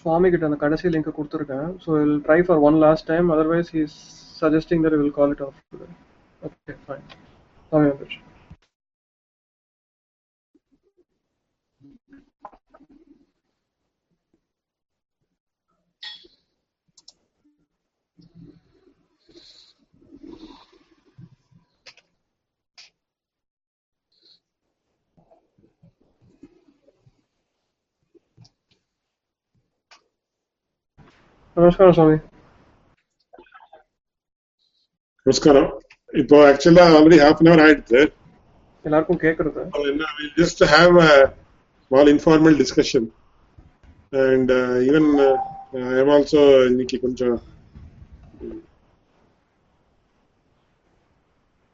சுவாமி கிட்ட அந்த கடைசி லிங்க் கொடுத்துருக்கேன். So will try for one last time otherwise he's suggesting that will call it off okay fine Swami வந்துருச்சு நமஸ்காரம் சுவாமி நமஸ்காரம் இப்போ ஆக்சுவலா ஆல்ரெடி ஹாஃப் அன் அவர் ஆயிடுச்சு எல்லாருக்கும் கேட்கறது என்ன just have a small informal discussion and even I am also இன்னைக்கு கொஞ்சம்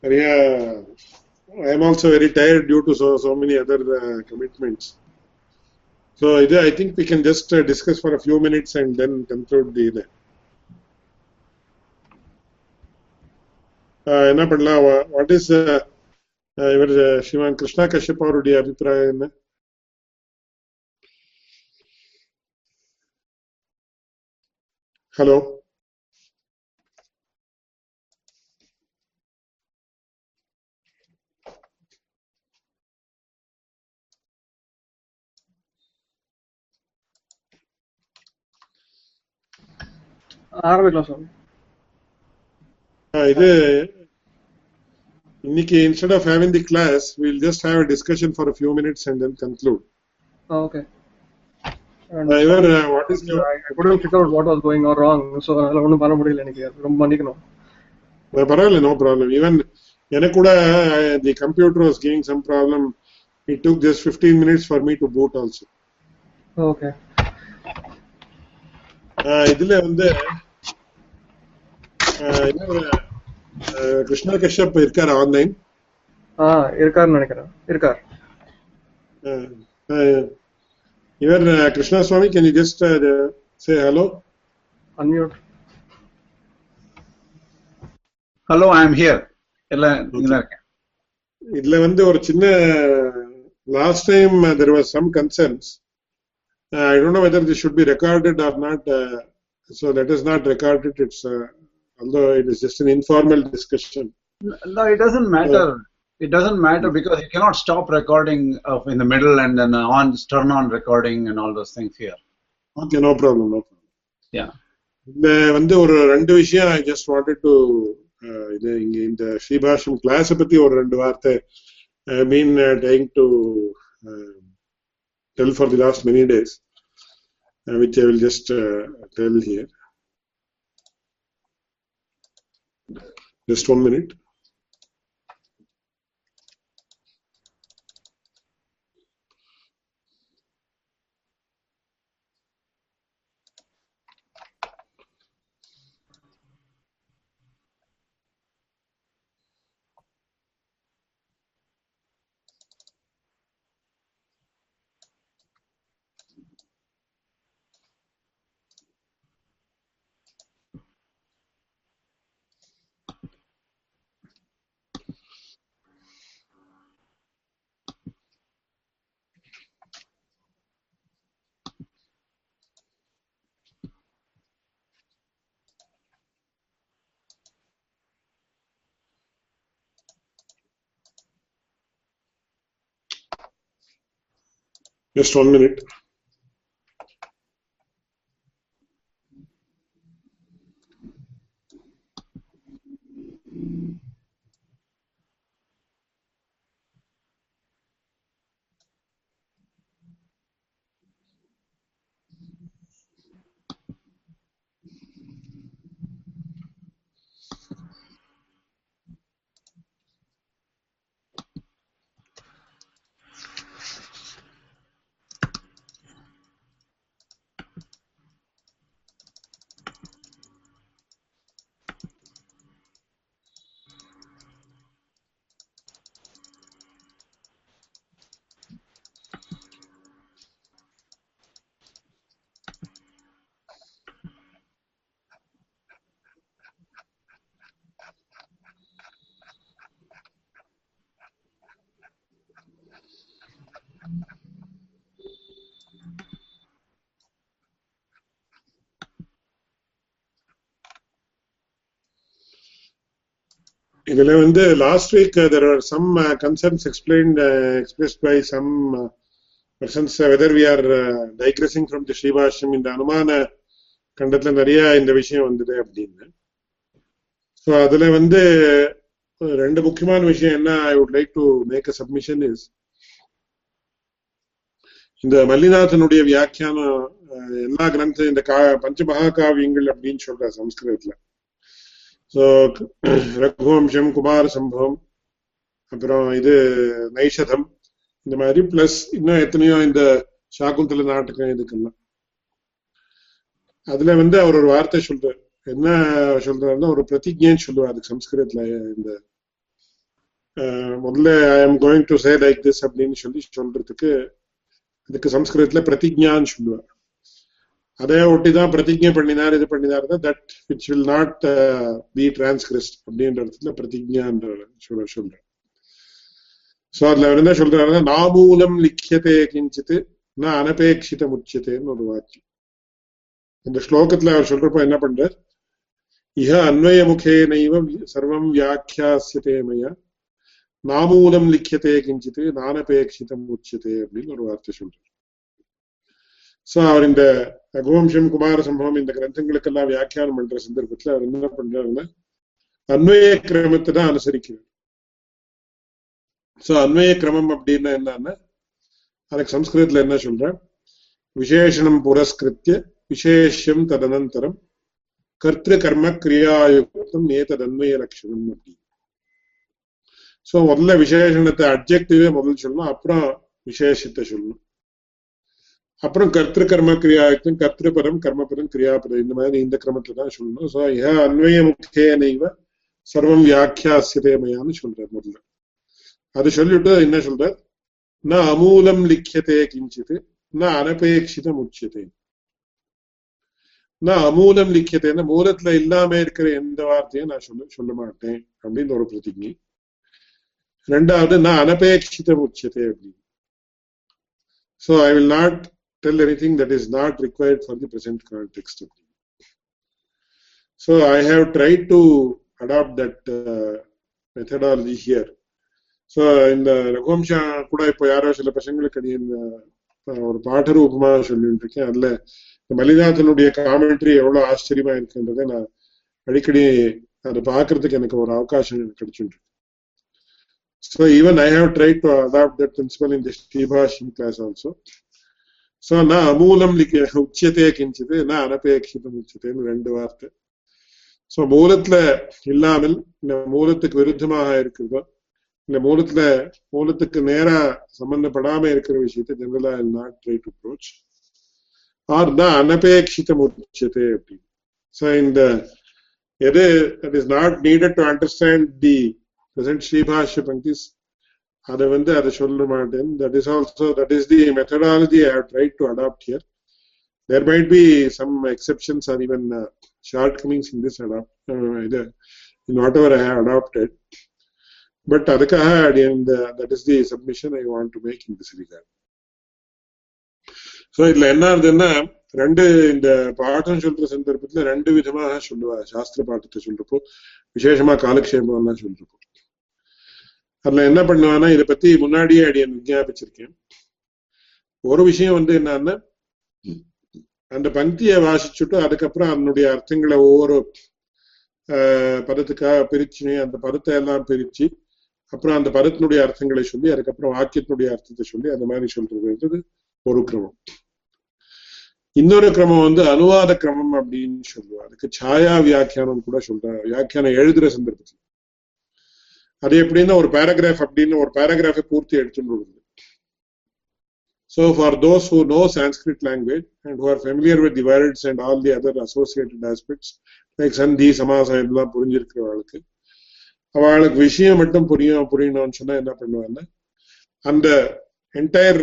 நிறைய I am also very tired due to so so many other commitments so இது I think we can just discuss for a few minutes and then conclude the இது என்ன பண்ணலாம் what is இவர் ஸ்ரீமான் கிருஷ்ணா கஷ்யப் அவருடைய அபிப்பிராயம் என்ன ஹலோ ஆரம்பிக்கலாம் சுவாமி இது இன்னைக்கு instead of having the class we'll just have a discussion for a few minutes and then conclude okay uh, Ivar, uh, what is your I couldn't figure out what was going on wrong so அதனால ஒன்றும் பண்ண முடியல எனக்கு ரொம்ப மன்னிக்கணும் Uh, பரவாயில்ல no problem even எனக்கு கூட the computer was giving some problem it took just fifteen minutes for me to boot also okay இதுல வந்து கிருஷ்ணா கஷ்யப் இருக்காரு ஆன்லைன் ஆ இருக்காருன்னு நினைக்கிறேன். இருக்கார். இவர் Krishna Swami can you just say hello unmute hello I am here எல்லாம் இருக்கேன். இதுல வந்து ஒரு சின்ன last time there was some concerns I don't know whether this should be recorded or not so that is not recorded it's although it is just an informal discussion No, it doesn't matter. It doesn't matter because you cannot stop recording of in the middle and then on turn on recording and all those things here. okay no problem no problem Yeah. இந்த வந்து ஒரு ரெண்டு விஷயம் I just wanted to இது இங்க இந்த Sribhashyam class பத்தி ஒரு ரெண்டு வார்த்தை I mean trying to tell for the last many days which I will just uh, tell here. Just one minute. Just one minute. இதுல வந்து last week there are some concerns explained express by some persons whether we are digressing from the Sribhashyam இந்த அனுமான கண்டத்துல நிறைய இந்த விஷயம் வந்தது அப்படின்னு. ஸோ அதுல வந்து uh, ரெண்டு முக்கியமான விஷயம் என்ன I would like to make a submission is இந்த மல்லிநாதனுடைய வியாக்கியானம் uh, எல்லா கிரந்த இந்த கா பஞ்ச அப்படின்னு சொல்ற சம்ஸ்கிருதத்துல ஸோ ரகுவம்சம் குமார சம்பவம். அப்புறம் இது நைஷதம். இந்த மாதிரி பிளஸ் இன்னும் எத்தனையோ இந்த சாகுந்தல நாட்டுக்கு இதுக்கெல்லாம். அதுல வந்து அவர் ஒரு வார்த்தை சொல்றாரு. என்ன சொல்றாருன்னா ஒரு பிரதிஜைன்னு சொல்லுவார் அதுக்கு சம்ஸ்கிருதத்துல இந்த முதல்ல I am going to say like this அப்படின்னு சொல்லி சொல்றதுக்கு அதுக்கு சம்ஸ்கிருதத்துல பிரதிஜான்னு சொல்லுவார். அதே ஒட்டிதான் பிரதிஜை பண்ணினார் இது பண்ணினார் தான் that which will not be transcribed அப்படின்ற இடத்துல பிரதிஜான்ற சொல்ல சொல்றேன் சோ அதுல அவர் என்ன சொல்றாருன்னா நாமூலம் லிக்கியதே கிஞ்சித்து நான் அனபேட்சித முச்சியத்தேன்னு ஒரு வாக்கியம். இந்த ஸ்லோகத்துல அவர் சொல்றப்ப என்ன பண்றார்? இஹ அன்வய முகே நைவ சர்வம் வியாக்கியாசியதே மயா நாமூலம் லிக்கியதே கிஞ்சித்து நானபேட்சிதம் உச்சியதே அப்படின்னு ஒரு வார்த்தை சொல்றார். சோ அவர் இந்த ரகுவம்சம் குமார சம்பவம் இந்த கிரந்தங்களுக்கெல்லாம் வியாக்கியானம் பண்ற சந்தர்ப்பத்துல அவர் என்ன பண்றாருன்னா அன்வய கிரமத்தை தான் அனுசரிக்கிறார் சோ அன்வய கிரமம் அப்படின்னா என்னன்னா அதுக்கு சம்ஸ்கிருதத்துல என்ன சொல்ற விசேஷனம் புரஸ்கிருத்திய விசேஷம் ததனந்தரம் கர்த்திரு கர்ம கிரியாயுக்தம் ஏததன்வய லட்சணம் அப்படின்னு சோ முதல்ல விசேஷணத்தை அப்ஜெக்டிவே முதல்ல சொல்லணும் அப்புறம் விசேஷத்தை சொல்லணும் அப்புறம் கர்த்திரு கர்ம கிரியாயுக்தம் கர்த்திருபரம் கர்மபரம் கிரியாபரம் இந்த மாதிரி இந்த கிரமத்துல தான் சொல்லணும். சோ ஏ அன்வய முக்கியனைவ சர்வம் வியாக்கியாசிரியமையான்னு சொல்றார் முதல்ல. அது சொல்லிட்டு என்ன சொல்றார்? ந அமூலம் லிக்கியதே கிஞ்சித் ந அனபேட்சிதம் உச்சியதே. நான் அமூலம் லிக்கியதேன்னு மூலத்துல இல்லாம இருக்கிற எந்த வார்த்தையும் நான் சொல்ல சொல்ல மாட்டேன். அப்படின்னு ஒரு பிரதிஜை. ரெண்டாவது நான் அனபேட்சிதம் உச்சதே அப்படின்னு. So I will not tell anything that is not required for the present context of the So I have tried to adopt that uh, methodology here. So இந்த ரகுவம்சம் கூட இப்போ யாரோ சில பசங்களுக்கு அது இந்த ஒரு பாடரூபமா சொல்லிட்டு இருக்கேன் அதுல மல்லிதாசனுடைய காமெண்ட்ரி எவ்வளவு ஆச்சரியமா இருக்குன்றதை நான் அடிக்கடி அதை பாக்குறதுக்கு எனக்கு ஒரு அவகாசம் எனக்கு கிடைச்சிட்டு so even I have try to adopt that principle in the Sribhashyam class also also. So na amulam uchyate kinchite na anapekshitam ரெண்டு வார்த்தை ஸோ மூலத்துல இல்லாமல் இந்த மூலத்துக்கு விருத்தமாக இருக்கிறதோ இந்த மூலத்துல மூலத்துக்கு நேரா சம்பந்தப்படாம இருக்கிற விஷயத்தை ஜெனரலா not try to approach or the அனபேட்சிதம் உச்சதே அப்படின்னு ஸோ இந்த எது is not needed to understand the present Sribhashya பங்கிஸ் அதை வந்து அதை சொல்ல மாட்டேன். That is also that is the methodology I have to adopt here there might be some exceptions or even shortcomings in this adopt இது in whatever I have adopted but அதுக்காக that is the submission I want to make in this regard so இதுல என்ன ஆகுதுன்னா ரெண்டு இந்த பாடம் சொல்ற சந்தர்ப்பத்துல ரெண்டு விதமாக சொல்லுவா சாஸ்திர பாட்டத்தை சொல்றப்போ விசேஷமா காலக்ஷேபம்லாம் சொல்றப்போ. அதுல என்ன பண்ணுவான்னா இதை பத்தி முன்னாடியே அடியன் விஞ்ஞாபிச்சிருக்கேன். ஒரு விஷயம் வந்து என்னன்னா அந்த பங்கியை வாசிச்சுட்டு அதுக்கப்புறம் அதனுடைய அர்த்தங்களை ஒவ்வொரு பதத்துக்காக பிரிச்சு அந்த பதத்தை எல்லாம் பிரிச்சு அப்புறம் அந்த பதத்தினுடைய அர்த்தங்களை சொல்லி அதுக்கப்புறம் வாக்கியத்தினுடைய அர்த்தத்தை சொல்லி அந்த மாதிரி சொல்றதுன்றது ஒரு கிரமம். இன்னொரு கிரமம் வந்து அனுவாத கிரமம் அப்படின்னு சொல்லுவோம். அதுக்கு சாயா வியாக்கியானம் கூட சொல்ற வியாக்கியானம் எழுதுற சந்தர்ப்பத்தில். அது எப்படின்னா ஒரு பேராகிராஃப் அப்படின்னு ஒரு பேராகிராஃபை பூர்த்தி எடுத்துட்டு So for those who know Sanskrit language and who are familiar with the words and all the other associated aspects, like சந்தி சமாசம் எல்லாம் புரிஞ்சிருக்கிறவர்களுக்கு அவளுக்கு விஷயம் மட்டும் புரியும் புரியணும்னு சொன்னா என்ன பண்ணுவாங்க? அந்த என்டையர்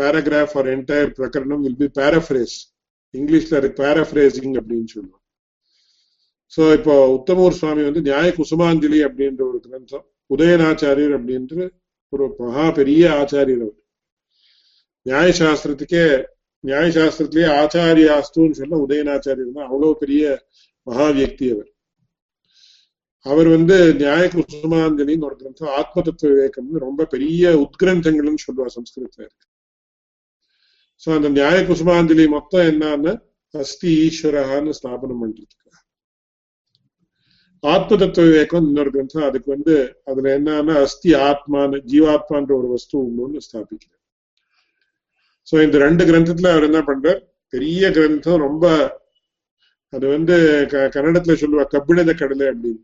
பேராகிராஃப் ஆர் என்டையர் பிரகரணம் வில் பி பேராஃப்ரேஸ் இங்கிலீஷ்ல அதுக்கு பேராஃப்ரேசிங் அப்படின்னு சொல்லுவாங்க. சோ இப்போ உத்தமூர் சுவாமி வந்து நியாய குசுமாஞ்சலி அப்படின்ற ஒரு கிரந்தம் உதயநாச்சாரியர் அப்படின்ற ஒரு மகா பெரிய ஆச்சாரியர் அவர். நியாயசாஸ்திரத்துக்கே நியாயசாஸ்திரத்திலேயே ஆச்சாரியாஸ்துன்னு சொல்ல உதயநாச்சாரியர் தான் அவ்வளவு பெரிய மகா வியக்தி அவர். அவர் வந்து நியாய குசுமாஞ்சலின்னு ஒரு கிரந்தம் ஆத்ம தத்துவ விவேகம்னு ரொம்ப பெரிய உத்கிரந்தங்கள்னு சொல்லுவார் சம்ஸ்கிருதத்துல. இருக்கு சோ அந்த நியாய குசுமாஞ்சலி மொத்தம் என்னன்னு அஸ்தி ஈஸ்வரகான்னு ஸ்தாபனம் பண்றதுக்கு. ஆத்ம தத்துவ விவேகம் இன்னொரு கிரந்தம். அதுக்கு வந்து அதுல என்னன்னா அஸ்தி ஆத்மான்னு ஜீவாத்மான்ற ஒரு வஸ்து உண்டுன்னு ஸ்தாபிக்கிறார் சோ இந்த ரெண்டு கிரந்தத்துல அவர் என்ன பண்றார்? பெரிய கிரந்தம் ரொம்ப அது வந்து கன்னடத்துல சொல்லுவா கப்பிணத கடலை அப்படின்னு.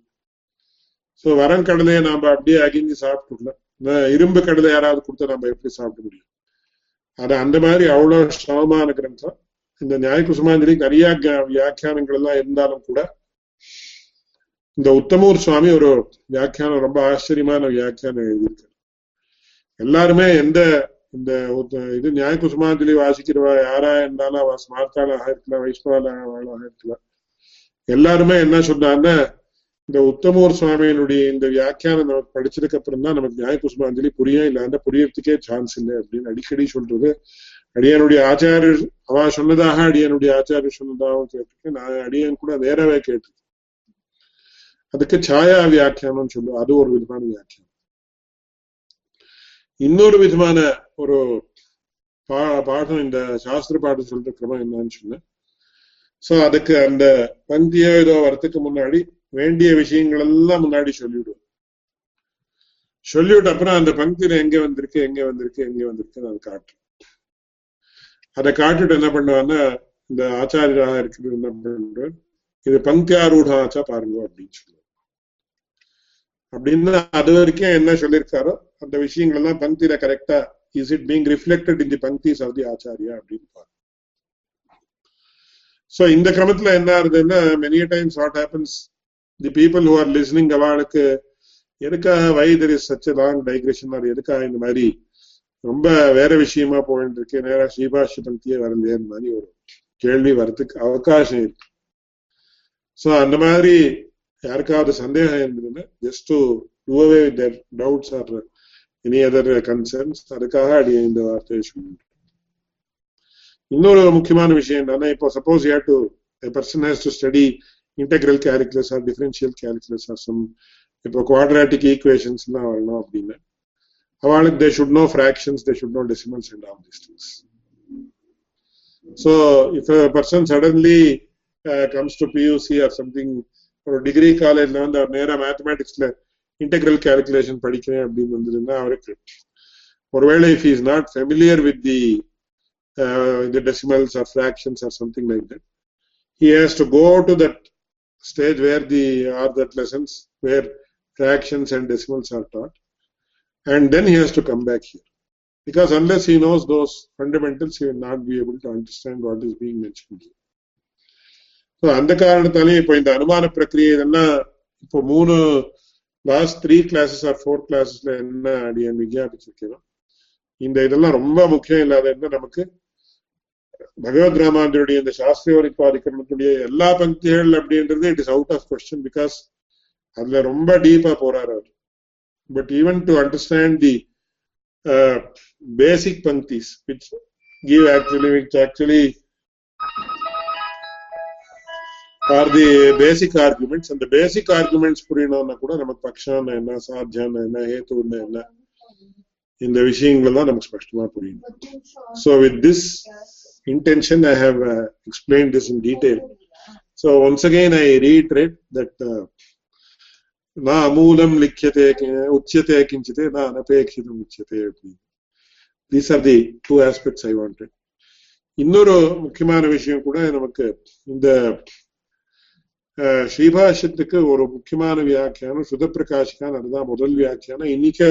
சோ வரம் கடலையை நாம அப்படியே அகிஞ்சு சாப்பிட்டுக்கலாம் இரும்பு கடலை யாராவது கொடுத்தா நம்ம எப்படி சாப்பிட முடியும்? அது அந்த மாதிரி அவ்வளவு சிரமமான கிரந்தம். இந்த நியாய குசுமாஞ்சலி நிறைய வியாக்கியானங்கள் எல்லாம் இருந்தாலும் கூட இந்த உத்தமூர் சுவாமி ஒரு வியாக்கியானம் ரொம்ப ஆச்சரியமான வியாக்கியானம் எழுதியிருக்காரு. எல்லாருமே எந்த இந்த இது நியாய குசுமாஞ்சலி வாசிக்கிறவா யாரா இருந்தாலும் அவ ஸ்மார்த்தாளாக இருக்கலாம் வைஷ்ணவாளாக இருக்கலாம். எல்லாருமே என்ன சொன்னான்னா இந்த உத்தமூர் சுவாமியினுடைய இந்த வியாக்கியானம் நமக்கு படிச்சதுக்கு அப்புறம் தான் நமக்கு நியாய குசுமாஞ்சலி புரியும் இல்லாண்ட புரியறதுக்கே சான்ஸ் இல்லை அப்படின்னு அடிக்கடி சொல்றது. அடியனுடைய ஆச்சாரியர் அவ சொன்னதாக அடியனுடைய ஆச்சாரியர் சொன்னதாகவும் கேட்டிருக்கேன். நான் அடியன் கூட வேறவே கேட்டிருக்கேன். அதுக்கு சாயா வியாக்கியானம் சொல்லுவோம் அது ஒரு விதமான வியாக்கியானம் இன்னொரு விதமான ஒரு பா பாடம் இந்த சாஸ்திர பாடம் சொல்ற கிரமம் என்னன்னு சொன்ன சோ அதுக்கு அந்த பந்தியோ ஏதோ வரத்துக்கு முன்னாடி வேண்டிய விஷயங்கள் எல்லாம் முன்னாடி சொல்லிவிடுவோம் சொல்லிவிட்டு அப்புறம் அந்த பங்கில எங்க வந்திருக்கு எங்க வந்திருக்கு எங்க வந்திருக்கு அதை காட்டு அதை காட்டுட்டு என்ன பண்ணுவான்னா இந்த ஆச்சாரியராக இருக்கிறது என்ன பண்ற இது பங்கியாரூட ஆச்சா பாருங்க அப்படின்னு சொல்லுவாங்க அப்படின்னு அது வரைக்கும் என்ன சொல்லியிருக்காரோ அந்த விஷயங்கள் எல்லாம் பங்கில கரெக்டா is it being reflected in the பங்கிஸ் of the Acharya அப்படின்னு பாருங்க. சோ இந்த கிரமத்துல என்ன ஆகுதுன்னா many times what happens the people who are listening அவளுக்கு எதுக்காக why there is such long digression or எதுக்காக இந்த மாதிரி ரொம்ப வேற விஷயமா போயிட்டு இருக்கு நேரா ஸ்ரீபாஷ பங்கியே வரலையேன்னு மாதிரி ஒரு கேள்வி வரத்துக்கு அவகாசம் இருக்கு. சோ அந்த மாதிரி யாருக்காவது சந்தேகம் இருந்ததுன்னா just to do away with their doubts or any other concerns அதுக்காக அடி இந்த வார்த்தையை சொல்லிட்டு இன்னொரு முக்கியமான விஷயம் என்னன்னா இப்போ suppose you to person has to study integral calculus or differential calculus or some இப்போ குவாட்ராட்டிக் ஈக்குவேஷன்ஸ் எல்லாம் வரணும் அப்படின்னு அவளுக்கு they should know fractions they should know decimals and all this things so if person suddenly comes to PUC or something ஒரு degree காலேஜ்ல வந்து அவர் நேராக மேத்தமேட்டிக்ஸ்ல integral calculation படிக்கிறேன் அப்படின்னு வந்ததுன்னா அவருக்கு ஒருவேளை if is not familiar with the the decimals or fractions or something like that. He has to go to that stage where the are that lessons where fractions and decimals are taught, and then he has to come back here. Because unless he knows those fundamentals, he will not be able to understand what is being mentioned here. So அந்த காரணத்தாலே இப்போ இந்த அனுமான பிரக்கிரியை இதெல்லாம் இப்போ மூணு last three classes or four கிளாஸஸ்ல என்ன அடியன் விஞ்ஞாபிச்சிருக்கிறோம்? இந்த இதெல்லாம் ரொம்ப முக்கியம் இல்லாத என்ன நமக்கு? பகவத் ராமாந்தருடைய இந்த சாஸ்திரியோரிப்பாதிக்கரணத்துடைய எல்லா பங்கிகள் அப்படின்றது it is out of question because அதுல ரொம்ப டீப்பா போறாரு அவர். But even to understand the basic பங்கிஸ் which give actually which actually are the basic arguments அந்த பேசிக் ஆர்குமெண்ட்ஸ் புரியணும்னா கூட நமக்கு பக்ஷான என்ன சாத்தியான என்ன ஹேத்துன்னு என்ன இந்த விஷயங்கள் தான் நமக்கு ஸ்பஷ்டமா புரியணும் so with this intention I have explain this in detail detail. Once again I reiterate that that அமூலம் லிக்கியதே likhyate uchyate kinchite அனபேட்சிதம் anapekshitam அப்படின்னு these are the two aspects I wanted இன்னொரு முக்கியமான விஷயம் கூட நமக்கு இந்த ஸ்ரீபாஷ்யத்துக்கு ஒரு முக்கியமான வியாக்கியானம் சுதப்பிரகாஷிகான் அதுதான் முதல் வியாக்கியானம் இன்னைக்கு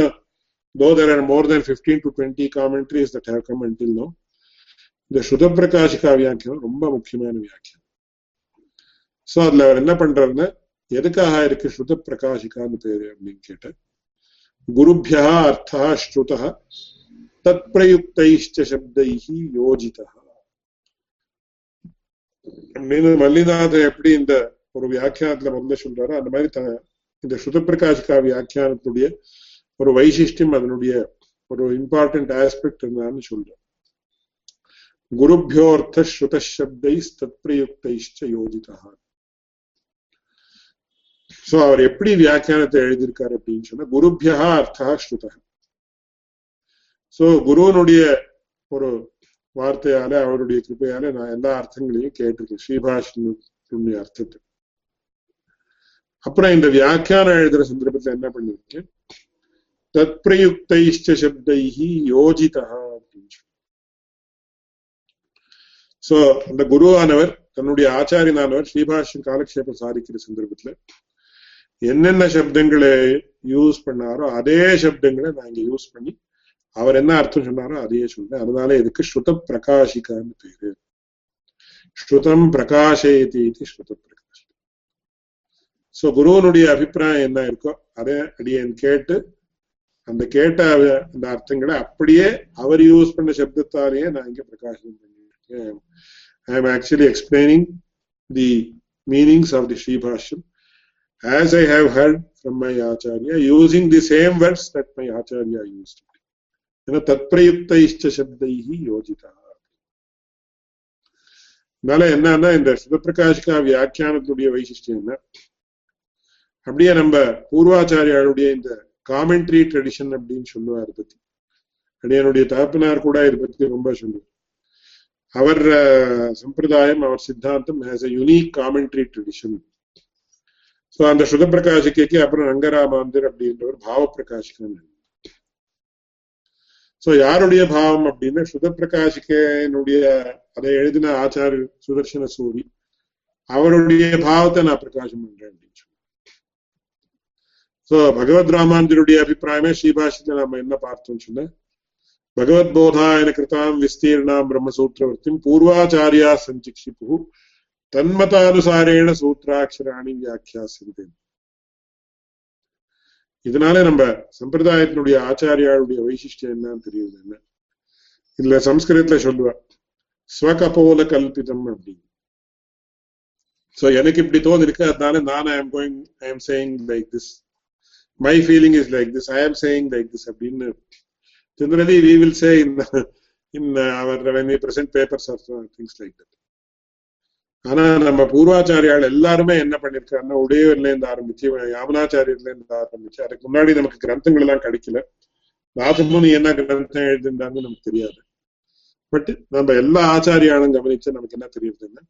தோ there are more than 15 to 20 commentaries that have come until now இந்த சுதப்பிரகாஷிகா வியாக்கியம் ரொம்ப முக்கியமான வியாக்கியானம் சோ அதுல அவர் என்ன பண்றாருன்னா எதுக்காக இருக்கு ஸ்ருத பிரகாஷிகான்னு பேரு அப்படின்னு கேட்ட குருபியா அர்த்தா ஸ்ருத தத் பிரயுக்தைஷ்ட சப்தைஹி யோஜிதா அப்படின்னு மல்லிநாதர் எப்படி இந்த ஒரு வியாக்கியானத்துல முதல்ல சொல்றாரு. அந்த மாதிரி த இந்த சுத பிரகாஷிகா வியாக்கியானத்துடைய ஒரு வைசிஷ்டியம் அதனுடைய ஒரு இம்பார்ட்டன்ட் ஆஸ்பெக்ட் என்னன்னு சொல்றேன் குருபியோர்த்தஸ்ருதப்தைஸ்தத்பிரயுக்தைச்ச யோஜிதா. சோ அவர் எப்படி வியாக்கியானத்தை எழுதியிருக்காரு அப்படின்னு சொன்னா குருபியா அர்த்தா ஸ்ருதா. சோ குருனுடைய ஒரு வார்த்தையால அவருடைய கிருப்பையால நான் எல்லா அர்த்தங்களையும் கேட்டிருக்கேன். ஸ்ரீபாஷ் அர்த்தத்தை. அப்புறம் இந்த வியாக்கியானம் எழுதுற சந்தர்ப்பத்துல என்ன பண்ணிருக்கு தத் பிரயுக்தைஷ்ட சப்தைஹி யோஜிதா அப்படின்னு சோ அந்த குருவானவர் தன்னுடைய ஆச்சாரியனானவர் ஸ்ரீபாஷ்யம் காலக்ஷேபம் சாதிக்கிற சந்தர்ப்பத்துல என்னென்ன சப்தங்களை யூஸ் பண்ணாரோ அதே சப்தங்களை நான் இங்க யூஸ் பண்ணி அவர் என்ன அர்த்தம் சொன்னாரோ அதையே சொல்றேன். அதனால இதுக்கு ஸ்ருத பிரகாஷிகான்னு பேரு. ஸ்ருதம் பிரகாஷயதி இது ஸ்ருத பிரகாஷ் சோ குருவனுடைய அபிப்பிராயம் என்ன இருக்கோ அதை அடியன் கேட்டு அந்த கேட்ட அந்த அர்த்தங்களை அப்படியே அவர் யூஸ் பண்ண சப்தத்தாலேயே நான் இங்க பிரகாசனம் பண்ணிருக்கேன் I am actually explaining the meanings of the Sribhashyam as I have heard from my Acharya, using the same words that my Acharya used. ஏன்னா இஷ்ட சப்தைஹி யோஜிதா. அதனால என்னன்னா இந்த சிவபிரகாஷ்கா வியாக்கியானத்துடைய வைசிஷ்டம் என்ன? அப்படியே நம்ம பூர்வாச்சாரியாளுடைய இந்த காமெண்ட்ரி ட்ரெடிஷன் அப்படின்னு சொல்லுவார் பத்தி. அடியனுடைய தகப்பனார் கூட இதை பத்தி ரொம்ப சொல்லுவார். அவர் சம்பிரதாயம் அவர் சித்தாந்தம் has a unique commentary tradition so அந்த சுத பிரகாஷிக்கு அப்புறம் ரங்கராமாந்தர் அப்படின்றவர் பாவ பிரகாஷிகன் சோ யாருடைய பாவம் அப்படின்னா சுத பிரகாஷிகனுடைய அதை எழுதின ஆச்சார் சுதர்சன சூரி அவருடைய பாவத்தை நான் பிரகாசம் பண்றேன். சோ பகவத் ராமானுஜருடைய அபிப்பிராயமே ஸ்ரீபாஷில நம்ம என்ன பார்த்தோம்னு சொன்ன பகவத் போதாயன கிருதாம் விஸ்தீர்ணாம் பிரம்மசூத்திரவர்த்தியும் பூர்வாச்சாரியா சஞ்சிக்ஷிப்பு தன்மதானுசாரேன சூத்திராட்சராணி வியாக்கியாசிருந்தேன் இதனால நம்ம சம்பிரதாயத்தினுடைய ஆச்சாரியாளுடைய வைசிஷ்டம் என்னன்னு தெரியுது என்ன? இல்ல சம்ஸ்கிருதத்துல சொல்லுவா ஸ்வகபோல கல்பிதம் அப்படின்னு. சோ எனக்கு இப்படி தோணிருக்கு அதனால நான் I am going I am saying like this my feeling is like this I am saying like this அப்படின்னு generally we will say in our when we present papers or uh, things like that. ஆனா நம்ம பூர்வாச்சாரியால் எல்லாருமே என்ன பண்ணிருக்காருன்னா உடையவர்ல இருந்து ஆரம்பிச்சு யாமனாச்சாரியர்ல இருந்து ஆரம்பிச்சு அதுக்கு முன்னாடி நமக்கு கிரந்தங்கள் எல்லாம் கிடைக்கல. ராசமுனி என்ன கிரந்தம் எழுதிருந்தாங்கன்னு நமக்கு தெரியாது. பட் நம்ம எல்லா ஆச்சாரியாலும் கவனிச்சு நமக்கு என்ன தெரியுதுன்னா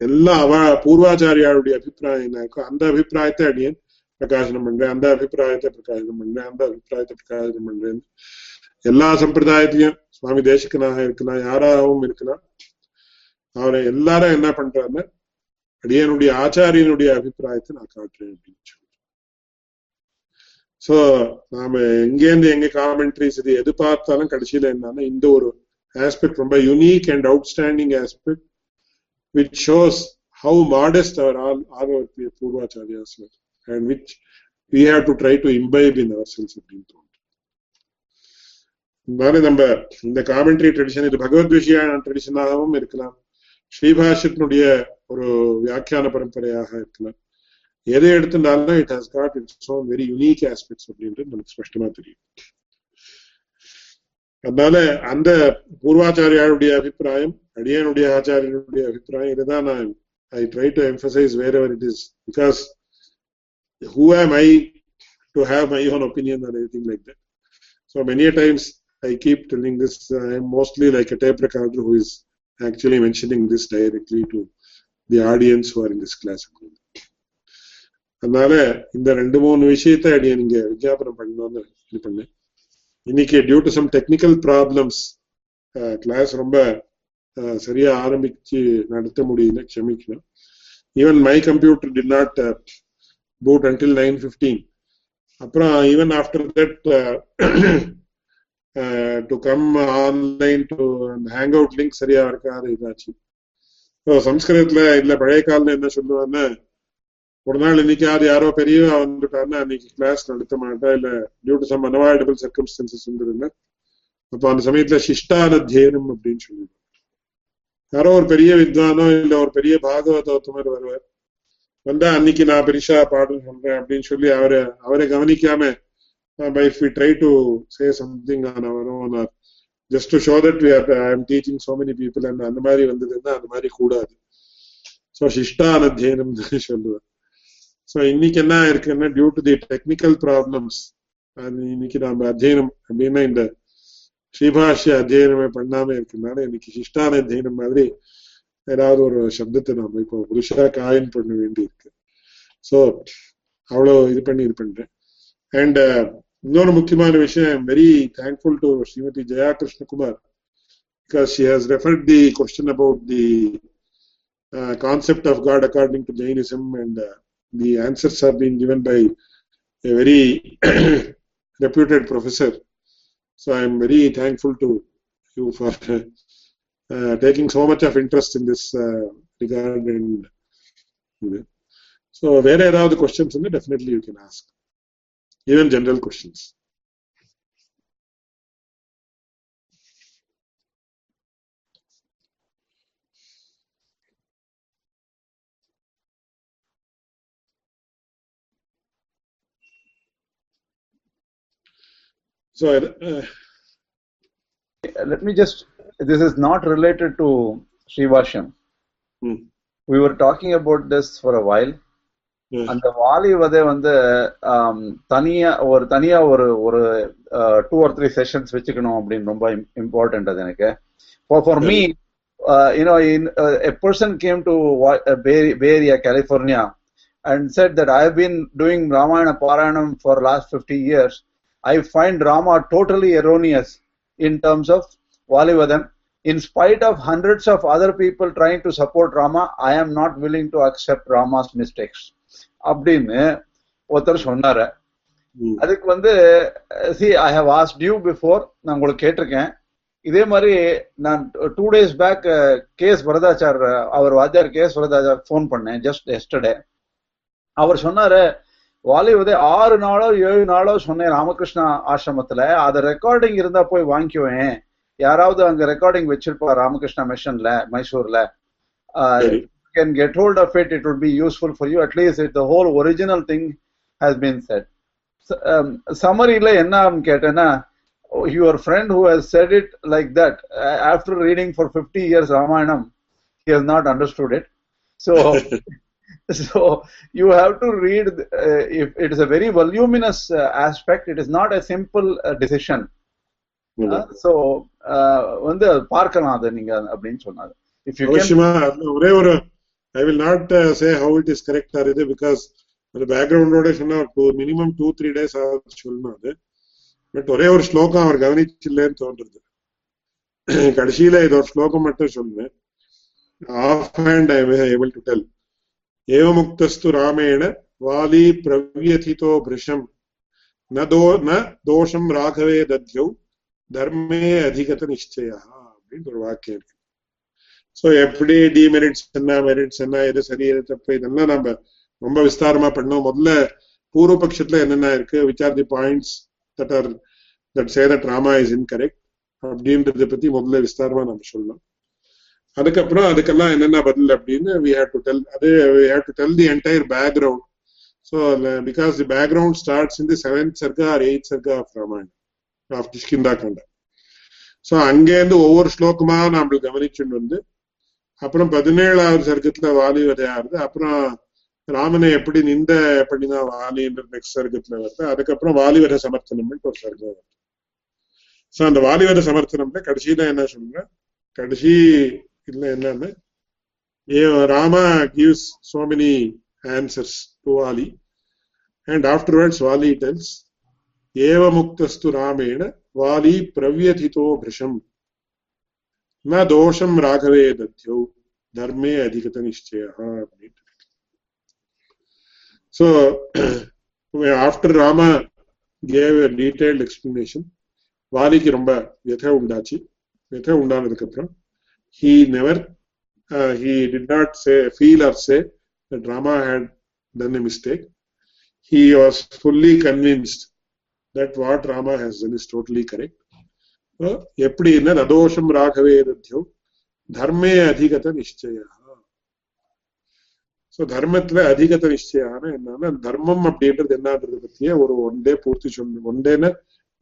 எல்லா அவ பூர்வாச்சாரியாளுடைய அபிப்பிராயம் என்ன இருக்கோ அந்த அபிப்பிராயத்தை அடியேன் பிரகாசனம் பண்றேன் அந்த அபிப்பிராயத்தை பிரகாசனம் பண்றேன் அந்த அபிப்பிராயத்தை பிரகாசனம் பண்றேன் எல்லா சம்பிரதாயத்தையும் சுவாமி தேசிகனாக இருக்கலாம் யாராகவும் இருக்கலாம் அவரை எல்லாரும் என்ன பண்றாருன்னு அடியனுடைய ஆச்சாரியனுடைய அபிப்பிராயத்தை நான் காட்டுறேன் அப்படின்னு சோ நாம எங்கேருந்து எங்க காமெண்ட்ரிஸ் இது எது பார்த்தாலும் கடைசியில என்னன்னா இந்த ஒரு ஆஸ்பெக்ட் ரொம்ப unique and outstanding aspect which shows how modest our all all our purvacharyas and which we have to try to imbibe in our selves அப்படின்னு தோணும் அதனால நம்ம இந்த காமெண்ட்ரி ட்ரெடிஷன் இது பகவத் விஷயான ட்ரெடிஷனாகவும் இருக்கலாம். ஸ்ரீபாஷத்தினுடைய ஒரு வியாக்கியான பரம்பரையாக இருக்கலாம். எதை எடுத்துட்டாலும் it has got its own very unique aspects அப்படின்றது நமக்கு ஸ்பஷ்டமா தெரியும். அதனால அந்த பூர்வாச்சாரியாருடைய அபிப்பிராயம் அடியனுடைய ஆச்சாரியனுடைய அபிப்பிராயம் இதுதான் நான் I try to emphasise wherever it is because Who am I to have my own opinion or anything like that so many times I keep telling this, I am mostly like a tape recorder who is actually mentioning this directly to the audience who are in this class. அதனால இந்த ரெண்டு மூணு விஷயத்த அடிய நீங்க விஜாபனம் பண்ணணும்னு இது பண்ணேன் இன்னைக்கு due to some technical problems class ரொம்ப சரியா ஆரம்பிச்சு நடத்த முடியல க்ஷமிக்கணும் even my computer did not boot until nine fifteen அப்புறம் even after that to come online to hang out link சரியா இருக்காது இதாச்சு சம்ஸ்கிருதத்துல இல்ல பழைய காலம் என்ன சொல்லுவாங்கன்னா ஒரு நாள் இன்னைக்காவது யாரோ பெரிய வந்துட்டாருன்னா அன்னைக்கு கிளாஸ் நடத்த மாட்டா இல்ல due to some unavoidable circumstances வந்துருங்க அப்போ அந்த சமயத்துல சிஷ்டானத்தியனம் அப்படின்னு சொல்லுவாங்க. யாரோ ஒரு பெரிய வித்வானோ இல்ல ஒரு பெரிய பாகவதோத்தமர் வருவார். வந்தா அன்னைக்கு நான் பெருசா பாடல் சொல்றேன் அப்படின்னு சொல்லி அவரை அவரை கவனிக்காம but if we try to say something on our own or just show that we are I am teaching so many people people அந்த மாதிரி வந்ததுன்னா அந்த மாதிரி கூடாது. ஸோ சிஷ்டான அத்தியனம் தான் சொல்லுவேன் ஸோ இன்னைக்கு என்ன இருக்குன்னா due to the technical problems அது இன்னைக்கு நாம அத்தியனம் அப்படின்னா இந்த ஸ்ரீபாஷ்ய அத்தியனமே பண்ணாம இருக்கனால இன்னைக்கு சிஷ்டான அத்தியனம் மாதிரி ஏதாவது ஒரு சப்தத்தை நாம இப்போ புதுசா காயின் பண்ண வேண்டி இருக்கு ஸோ அவ்வளோ இது பண்ணி இது பண்றேன் அண்ட் இன்னொரு முக்கியமான விஷயம் I'm very thankful to Srimathi Jaya Krishnakumar because she has referred the question about the uh, concept of God according to Jainism, and uh, the answers have been given by a very reputed professor. So I am very thankful to you for uh, taking so much of interest in this regard. And so, where are the questions? In definitely you can ask, even general questions. So, uh, let me just, this is not related to Srivasham. Hmm. We were talking about this for a while. yeah. அந்த வாலி வதை வந்து ஆம், தனியா ஒரு தனியா ஒரு ஒரு two R three sessions வச்சுக்கணும் அப்படின்னு ரொம்ப இம்பார்ட்டன்ட் அது எனக்கு for for me you know a person came to Bay Area California and said that I have been doing Ramayana Parayanam for last 50 years. I find Rama totally erroneous in terms of Valivadam. In spite of hundreds of other people trying to support Rama, I am not willing to accept Rama's mistakes. அப்படின்னு ஒருத்தர் சொன்னாரு. அதுக்கு வந்து see I have asked you before நான் உங்களுக்கு கேட்டிருக்கேன் இதே மாதிரி நான் two days back KS Varadachar அவர் வாத்தியார் கேஎஸ் வரதாச்சார் ஃபோன் பண்ணேன் ஜஸ்ட் எஸ்டர்டே அவர் சொன்னாரு வாலி உதய ஆறு நாளோ ஏழு நாளோ சொன்னேன் ராமகிருஷ்ணா ஆசிரமத்துல அது ரெக்கார்டிங் இருந்தா போய் வாங்கிக்குவேன் யாராவது அங்க ரெக்கார்டிங் வச்சிருப்பா ராமகிருஷ்ணா மிஷன்ல மைசூர்ல சரி. can get hold of it it would be useful for you at least if the whole original thing has been said um, சம்மரியில என்ன ஆகும்னு கேட்டேன்னா your friend who has said it like that uh, after reading for 50 years Ramayana he has not understood it so so you have to read uh, if it is a very voluminous uh, aspect it is not a simple uh, decision So வந்து அது பார்க்கலாம் அதை நீங்க அப்படின்னு சொன்னாரு if you can அவசியமா அதுல ஒரே ஒரு I will not say how it is correct or இது பிகாஸ் அந்த பேக்ரவுண்டோட சொன்னா மினிமம் டூ த்ரீ டேஸ் சொல்லணும் அது. பட் ஒரே ஒரு ஸ்லோகம் அவர் கவனிச்சில்லேன்னு தோன்றது. கடைசியில இது ஒரு ஸ்லோகம் மட்டும் சொன்னேன் off hand I able to tell ஏவமுக்தஸ்து ராமேண வாலி பிரவியதிதோ பிருஷம். ந தோ ந தோஷம் ராகவே தத்யௌ. தர்மே அதிகத நிச்சயா அப்படின்னு ஒரு வாக்கியம் இருக்கு. சோ எப்படி டிமெரிட்ஸ் என்ன மெரிட்ஸ் என்ன எது சரி எது தப்பு இதெல்லாம் நம்ம ரொம்ப விஸ்தாரமா பண்ணோம். முதல்ல பூர்வ பட்சத்துல என்னென்ன இருக்கு? Which are the points that are that say that Rama is incorrect அப்படின்றத பத்தி முதல்ல விஸ்தாரமா நம்ம சொல்லலாம் அதுக்கப்புறம் அதுக்கெல்லாம் என்னென்ன பதில் அப்படின்னு வி ஹேவ் டு டெல் அது we have to tell the entire background so because the background starts in the seventh sarga or eight sarga of Ramayanam of Kishkindha Kandam so அங்கேருந்து ஒவ்வொரு ஸ்லோகமா நம்மளுக்கு கவனிச்சுட்டு வந்து அப்புறம் பதினேழாவது சர்க்கத்துல வாலி வரையாருது அப்புறம் ராமனை எப்படி நிந்த பண்ணிதான் வாலின்ற நெக்ஸ்ட் சர்க்கத்துல வருது அதுக்கப்புறம் வாலிவர சமர்த்தனம்னு ஒரு சர்க்கம் வருது. ஸோ அந்த வாலிவர சமர்த்தனம்ல கடைசியில என்ன சொல்ற கடைசி இதுல என்னன்னு ஏ Rama gives so many answers to Vali and afterwards Vali tells ஏவமுக்தஸ்து ராமேண வாலி பிரவியதிதோ பிருஷம் ந தோஷம் ராகவே தத்யோ தர்மே அதிகத நிச்சய அப்படின்ட்டு So, after Rama gave a detailed explanation, வாலிக்கு ரொம்ப வியதை உண்டாச்சு வியதை உண்டானதுக்கு அப்புறம் he never uh, he did not say feel or say that Rama had done a mistake. He was fully convinced that what Rama has done is totally correct. So, எப்படின்னா நதோஷம் ராகவே தத்யோ தர்மே அதிகத நிச்சயா so தர்மத்துல அதிகத நிச்சயான என்னன்னா தர்மம் அப்படின்றது என்னன்றது பத்தியே ஒரு ஒன் டே பூர்த்தி சொல்லணும் ஒன் டேன்னு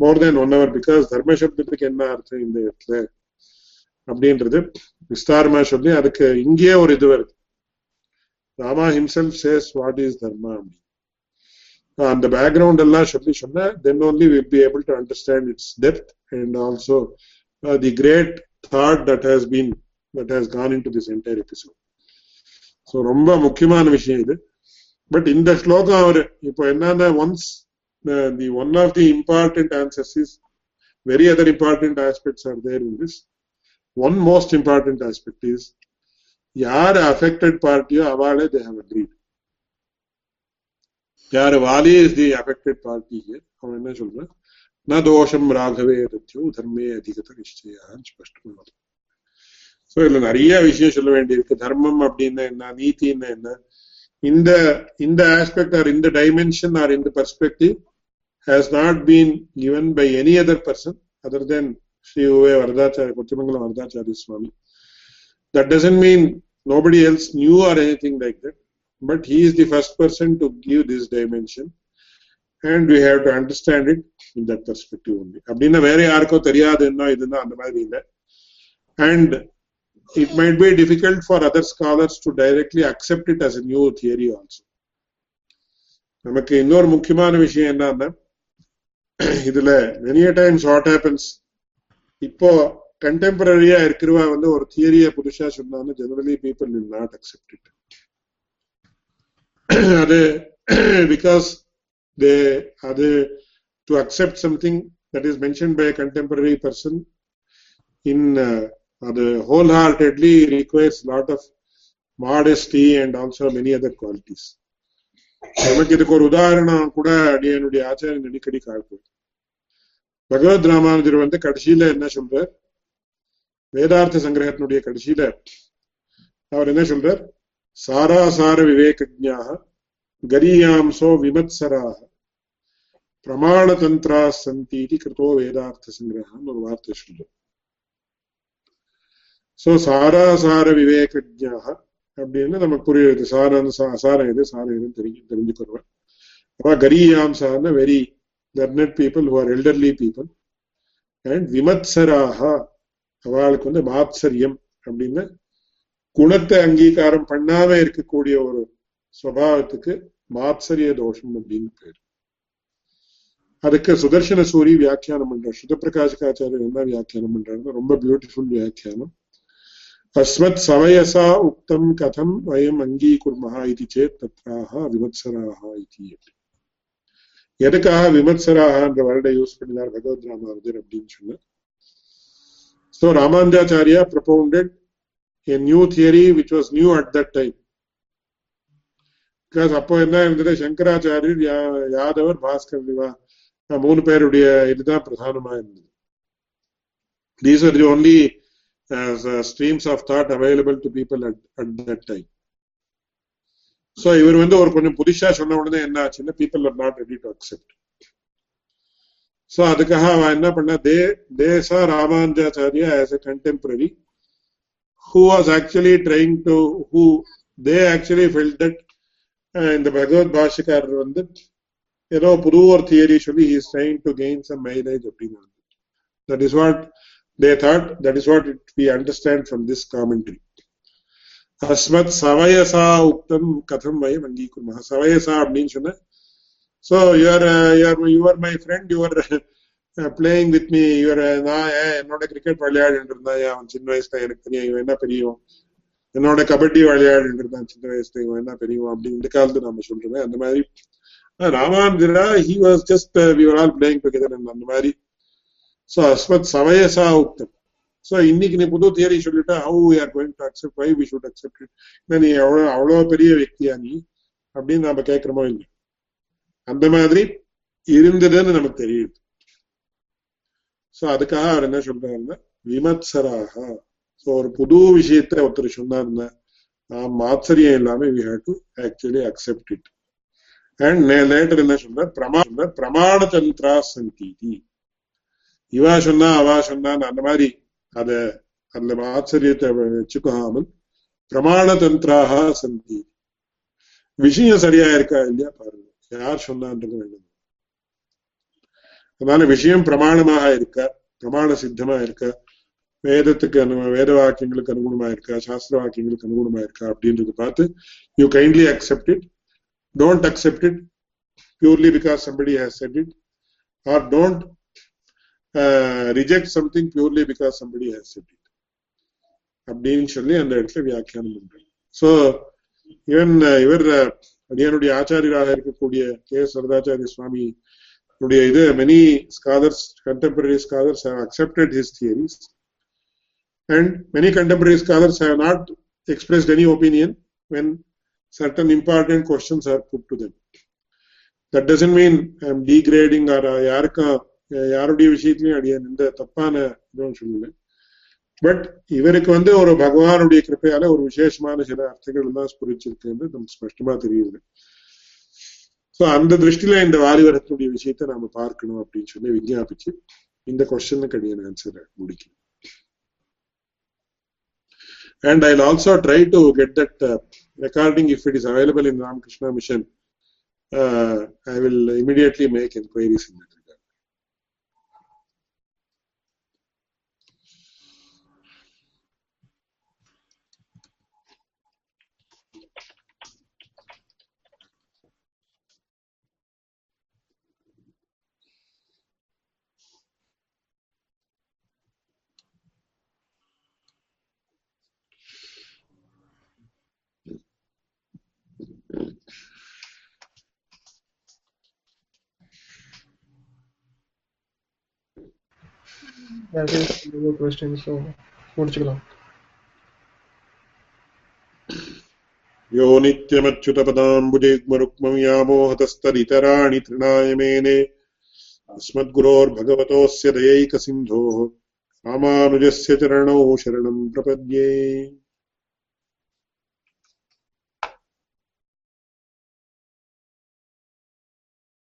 more than one hour because தர்ம சப்தத்துக்கு என்ன அர்த்தம் இந்த இடத்துல அப்படின்றது விஸ்தாரமா சொல்லி அதுக்கு இங்கேயே ஒரு இது வருது Rama himself says what is dharma. And the background Allah சொல்லி சொன்னா then only we'll be able to understand its depth and also uh, the great thought that has been that has gone into this entire episode. So ரொம்ப முக்கியமான விஷயம் இது but இந்த ஸ்லோகம் அவர் இப்போ என்னன்னா once the one of the important answers is very other important aspects are there in this one most important aspect is யார் அஃபெக்டட் பார்ட்டியோ அவளே தே ஹவ் அக்ரீட் யார் Vali is the affected party அவன் என்ன சொல்றான்? ந தோஷம் ராகவே தத்யோ தர்மே அதிகத நிச்சயான்னு ஸ்பஷ்டமா ஸோ இதுல நிறைய விஷயம் சொல்ல வேண்டியிருக்கு. தர்மம் அப்படின்னா என்ன? நீதின்னா என்ன? இந்த இந்த ஆஸ்பெக்ட் ஆர் இந்த டைமென்ஷன் ஆர் இந்த perspective has not been given by any other person other than Sri U Ve Varadacharya Kochamangalam Varadacharya Swami that doesn't mean nobody else knew or anything like that but he is the first person to give this dimension and we have to understand it in that perspective only அப்படின்னா வேற யாருக்கோ தெரியாதுன்னா இதுன்னா அந்த மாதிரி இல்லை and it might be difficult for other scholars to directly accept it as a new theory also நமக்கு இன்னொரு முக்கியமான விஷயம் என்னன்னா இதுல many a times what happens இப்போ கண்டெம்பரரியா இருக்கிறவா வந்து ஒரு தியரிய புதுசா சொன்னான்னு generally people will not accept it அது பிகாஸ் தே அது to accept something that is mention by contemporary person in அது wholeheartedly requires lot of modesty and also many other qualities நமக்கு இதுக்கு ஒரு உதாரணம் கூட என்னுடைய ஆச்சாரியன் அடிக்கடி காட்டும் பகவத் ராமானுஜர் வந்து கடைசியில என்ன சொல்றார் வேதார்த்த சங்கிரகத்தினுடைய கடைசியில அவர் என்ன சொல்றார் சாராசார விவேகஜாக கரியாம்சோ விமத்சராக பிரமாணதந்திரா சந்தி கிருத்தோ வேதார்த்த சங்கிரகம் ஒரு வார்த்தை சொல்றார் சோ சாராசார விவேகஜாக அப்படின்னு நமக்கு புரியுது. சாரம் சாரம் எது? சாரம் எதுன்னு தெரிஞ்சு தெரிஞ்சுக்கிறோம் அப்ப கரியாம்சான very learned people who are elderly people. And விமத்சராக அவளுக்கு வந்து மாத்சரியம் அப்படின்னு குணத்தை அங்கீகாரம் பண்ணாம இருக்கக்கூடிய ஒரு சுவாவத்துக்கு மாத்சரிய தோஷம் அப்படின்னு பேரு. அதுக்கு சுதர்சன சூரி வியாக்கியானம் பண்றார். சுதப்பிரகாஷகாச்சாரியர் என்ன வியாக்கியானம் பண்றாருன்னா ரொம்ப பியூட்டிஃபுல் வியாக்கியானம். அஸ்மத் சவயசா உக்தம் கதம் வயம் அங்கீகுர்மஹா இது சேத் தத்ராக விமத்சராக இது எதுக்காக விமத்சராகன்ற வருட யூஸ் பண்ணினார் பகவத் ராமாவதர் அப்படின்னு சொன்ன So Ramanujacharya propounded a new theory which was new at that time. Because அப்போ என்ன இருந்தது? சங்கராச்சாரியர் யாதவர் பாஸ்கர் திவா மூணு பேருடைய இதுதான் பிரதானமா இருந்தது. These are the only streams of thought available to people at at that time so இவர் வந்து ஒரு கொஞ்சம் புதுசா சொன்ன உடனே என்ன ஆச்சுன்னா people are not ready to accept so அதுக்காக அவன் என்ன பண்ண they Desai Ramanujacharya as a contemporary who was actually trying to who they actually felt that இந்த பகவத் பாஷக்காரர் வந்து ஏதோ புது ஒரு தியரி சொல்லி is trying to gain some mileage அப்படின்னு that is what they thought that is what it we understand from this commentary அஸ்மத் சவயசா உக்தம் கதம் வயம் அங்கீகுர்மஹ சவயசா அப்படின்னு சொன்ன so you are uh, you are you playing with me இவர் நான் என்னோட கிரிக்கெட் விளையாடிட்டு இருந்தான் அவன் சின்ன வயசுல எனக்கு தெரியும். இவன் என்ன பெரியவன்? என்னோட கபடி விளையாடிட்டு இருந்தான் சின்ன வயசுல. இவன் என்ன பெரியவன் அப்படி இந்த காலத்து நம்ம சொல்றேன் அந்த மாதிரி. ராமானுஜரா he was just we were all playing together அந்த மாதிரி. சோ அஸ்மத் சமயசா உக்தம் சோ இன்னைக்கு நீ புது தியரி சொல்லிட்டா how we are going to accept why we should accept it நீ எவ்வளோ அவ்வளவு பெரிய வக்தியா நீ அப்படின்னு நாம கேட்கிறோமோ இல்லை அந்த மாதிரி இருந்ததுன்னு நமக்கு தெரியுது. சோ அதுக்காக அவர் என்ன சொல்றாருன்னா விமத்சராக சோ ஒரு புது விஷயத்த ஒருத்தர் சொன்னார்னா நாம் ஆச்சரியம் இல்லாம we have to actually accept it and later என்ன சொல்றார்? பிரமா பிரமாண தந்திரா சந்தீதி இவா சொன்னா அவா சொன்னான்னு அந்த மாதிரி அத அந்த ஆச்சரியத்தை வச்சுக்காமல் பிரமாண தந்திராக சந்தி விஷயம் சரியா இருக்கா இல்லையா பாருங்க. யார் சொன்னான்றது வேண்டும் அதனால விஷயம் பிரமாணமாக இருக்க பிரமாண சித்தமா இருக்க வேதத்துக்கு அனு வேத வாக்கியங்களுக்கு அனுகுணமா இருக்கா சாஸ்திர வாக்கியங்களுக்கு அனுகுணமா இருக்கா அப்படின்றது பார்த்து you kindly accept it don't accept it purely because somebody has said it or don't reject something purely because somebody has said it அப்படின்னு சொல்லி அந்த இடத்துல வியாக்கியானம் பண்றேன் சோ இவன் இவர் அடியானுடைய ஆச்சாரியராக இருக்கக்கூடிய கே. சரதாச்சாரிய சுவாமி இது many scholars contemporary scholars have accepted his theories and many contemporary scholars have not expressed any opinion when certain important questions are put to them. That doesn't mean i am degrading or uh, யாருக்கா யாருடைய விஷயத்திலையும் அடியேன் இந்த தப்பான இதுவும் சொல்லல. But இவருக்கு வந்து ஒரு பகவானுடைய கிருப்பையால ஒரு விசேஷமான சில அர்த்தங்கள் எல்லாம் ஸ்புரிச்சிருக்குன்னு நமக்கு ஸ்பஷ்டமா தெரியுது. சோ அந்த திருஷ்டில இந்த வாரிவரத்தினுடைய விஷயத்த நாம பார்க்கணும் அப்படின்னு சொல்லி விஞ்ஞாபிச்சு இந்த கொஸ்டனுக்கு அடியன் ஆன்சர் முடிக்கணும் and I'll also try to get that uh, recording if it is available in Ramakrishna Mission. Uh, I will immediately make inquiries in that That is no question, so முடிச்சுக்கலாம் यो नित्यमच्युतपदाम्बुजेग्मरुक्मं यामोहतस्तरितराणि तृणाय मेने अस्मद्गुरोर्भगवतोऽस्य दयैकसिन्धोः रामानुजस्य चरणौ शरणं प्रपद्ये